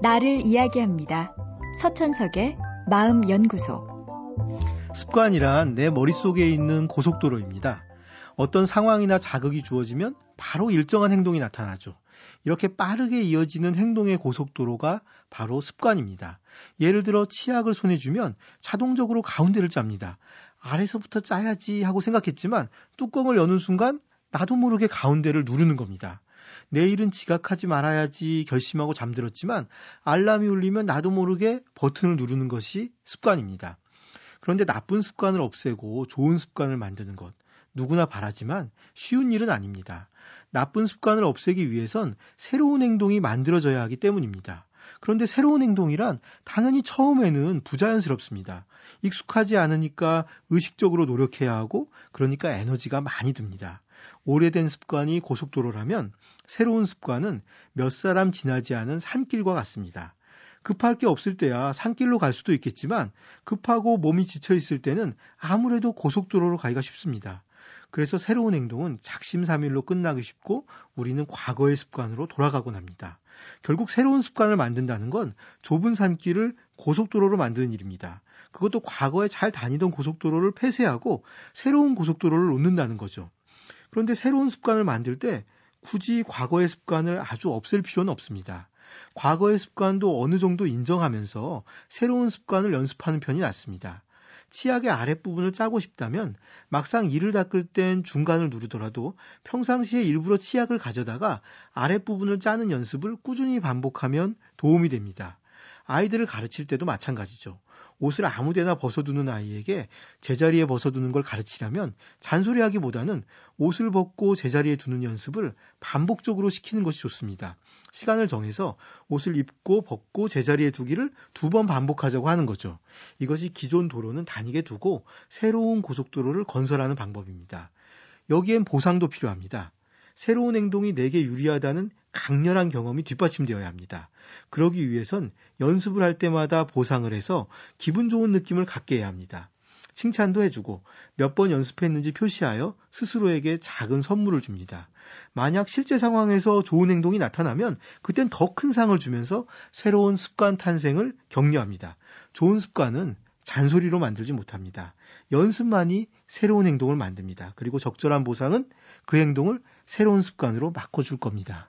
나를 이야기합니다. 서천석의 마음연구소. 습관이란 내 머릿속에 있는 고속도로입니다. 어떤 상황이나 자극이 주어지면 바로 일정한 행동이 나타나죠. 이렇게 빠르게 이어지는 행동의 고속도로가 바로 습관입니다. 예를 들어 치약을 손에 쥐면 자동적으로 가운데를 짭니다. 아래서부터 짜야지 하고 생각했지만 뚜껑을 여는 순간 나도 모르게 가운데를 누르는 겁니다. 내일은 지각하지 말아야지 결심하고 잠들었지만 알람이 울리면 나도 모르게 버튼을 누르는 것이 습관입니다. 그런데 나쁜 습관을 없애고 좋은 습관을 만드는 것 누구나 바라지만 쉬운 일은 아닙니다. 나쁜 습관을 없애기 위해선 새로운 행동이 만들어져야 하기 때문입니다. 그런데 새로운 행동이란 당연히 처음에는 부자연스럽습니다. 익숙하지 않으니까 의식적으로 노력해야 하고 그러니까 에너지가 많이 듭니다. 오래된 습관이 고속도로라면 새로운 습관은 몇 사람 지나지 않은 산길과 같습니다. 급할 게 없을 때야 산길로 갈 수도 있겠지만 급하고 몸이 지쳐 있을 때는 아무래도 고속도로로 가기가 쉽습니다. 그래서 새로운 행동은 작심삼일로 끝나기 쉽고 우리는 과거의 습관으로 돌아가곤 합니다. 결국 새로운 습관을 만든다는 건 좁은 산길을 고속도로로 만드는 일입니다. 그것도 과거에 잘 다니던 고속도로를 폐쇄하고 새로운 고속도로를 놓는다는 거죠. 그런데 새로운 습관을 만들 때 굳이 과거의 습관을 아주 없앨 필요는 없습니다. 과거의 습관도 어느 정도 인정하면서 새로운 습관을 연습하는 편이 낫습니다. 치약의 아랫부분을 짜고 싶다면 막상 이를 닦을 땐 중간을 누르더라도 평상시에 일부러 치약을 가져다가 아랫부분을 짜는 연습을 꾸준히 반복하면 도움이 됩니다. 아이들을 가르칠 때도 마찬가지죠. 옷을 아무 데나 벗어두는 아이에게 제자리에 벗어두는 걸 가르치려면 잔소리하기보다는 옷을 벗고 제자리에 두는 연습을 반복적으로 시키는 것이 좋습니다. 시간을 정해서 옷을 입고 벗고 제자리에 두기를 두 번 반복하자고 하는 거죠. 이것이 기존 도로는 다니게 두고 새로운 고속도로를 건설하는 방법입니다. 여기엔 보상도 필요합니다. 새로운 행동이 내게 유리하다는 강렬한 경험이 뒷받침되어야 합니다. 그러기 위해선 연습을 할 때마다 보상을 해서 기분 좋은 느낌을 갖게 해야 합니다. 칭찬도 해주고 몇 번 연습했는지 표시하여 스스로에게 작은 선물을 줍니다. 만약 실제 상황에서 좋은 행동이 나타나면 그땐 더 큰 상을 주면서 새로운 습관 탄생을 격려합니다. 좋은 습관은 잔소리로 만들지 못합니다. 연습만이 새로운 행동을 만듭니다. 그리고 적절한 보상은 그 행동을 새로운 습관으로 바꿔줄 겁니다.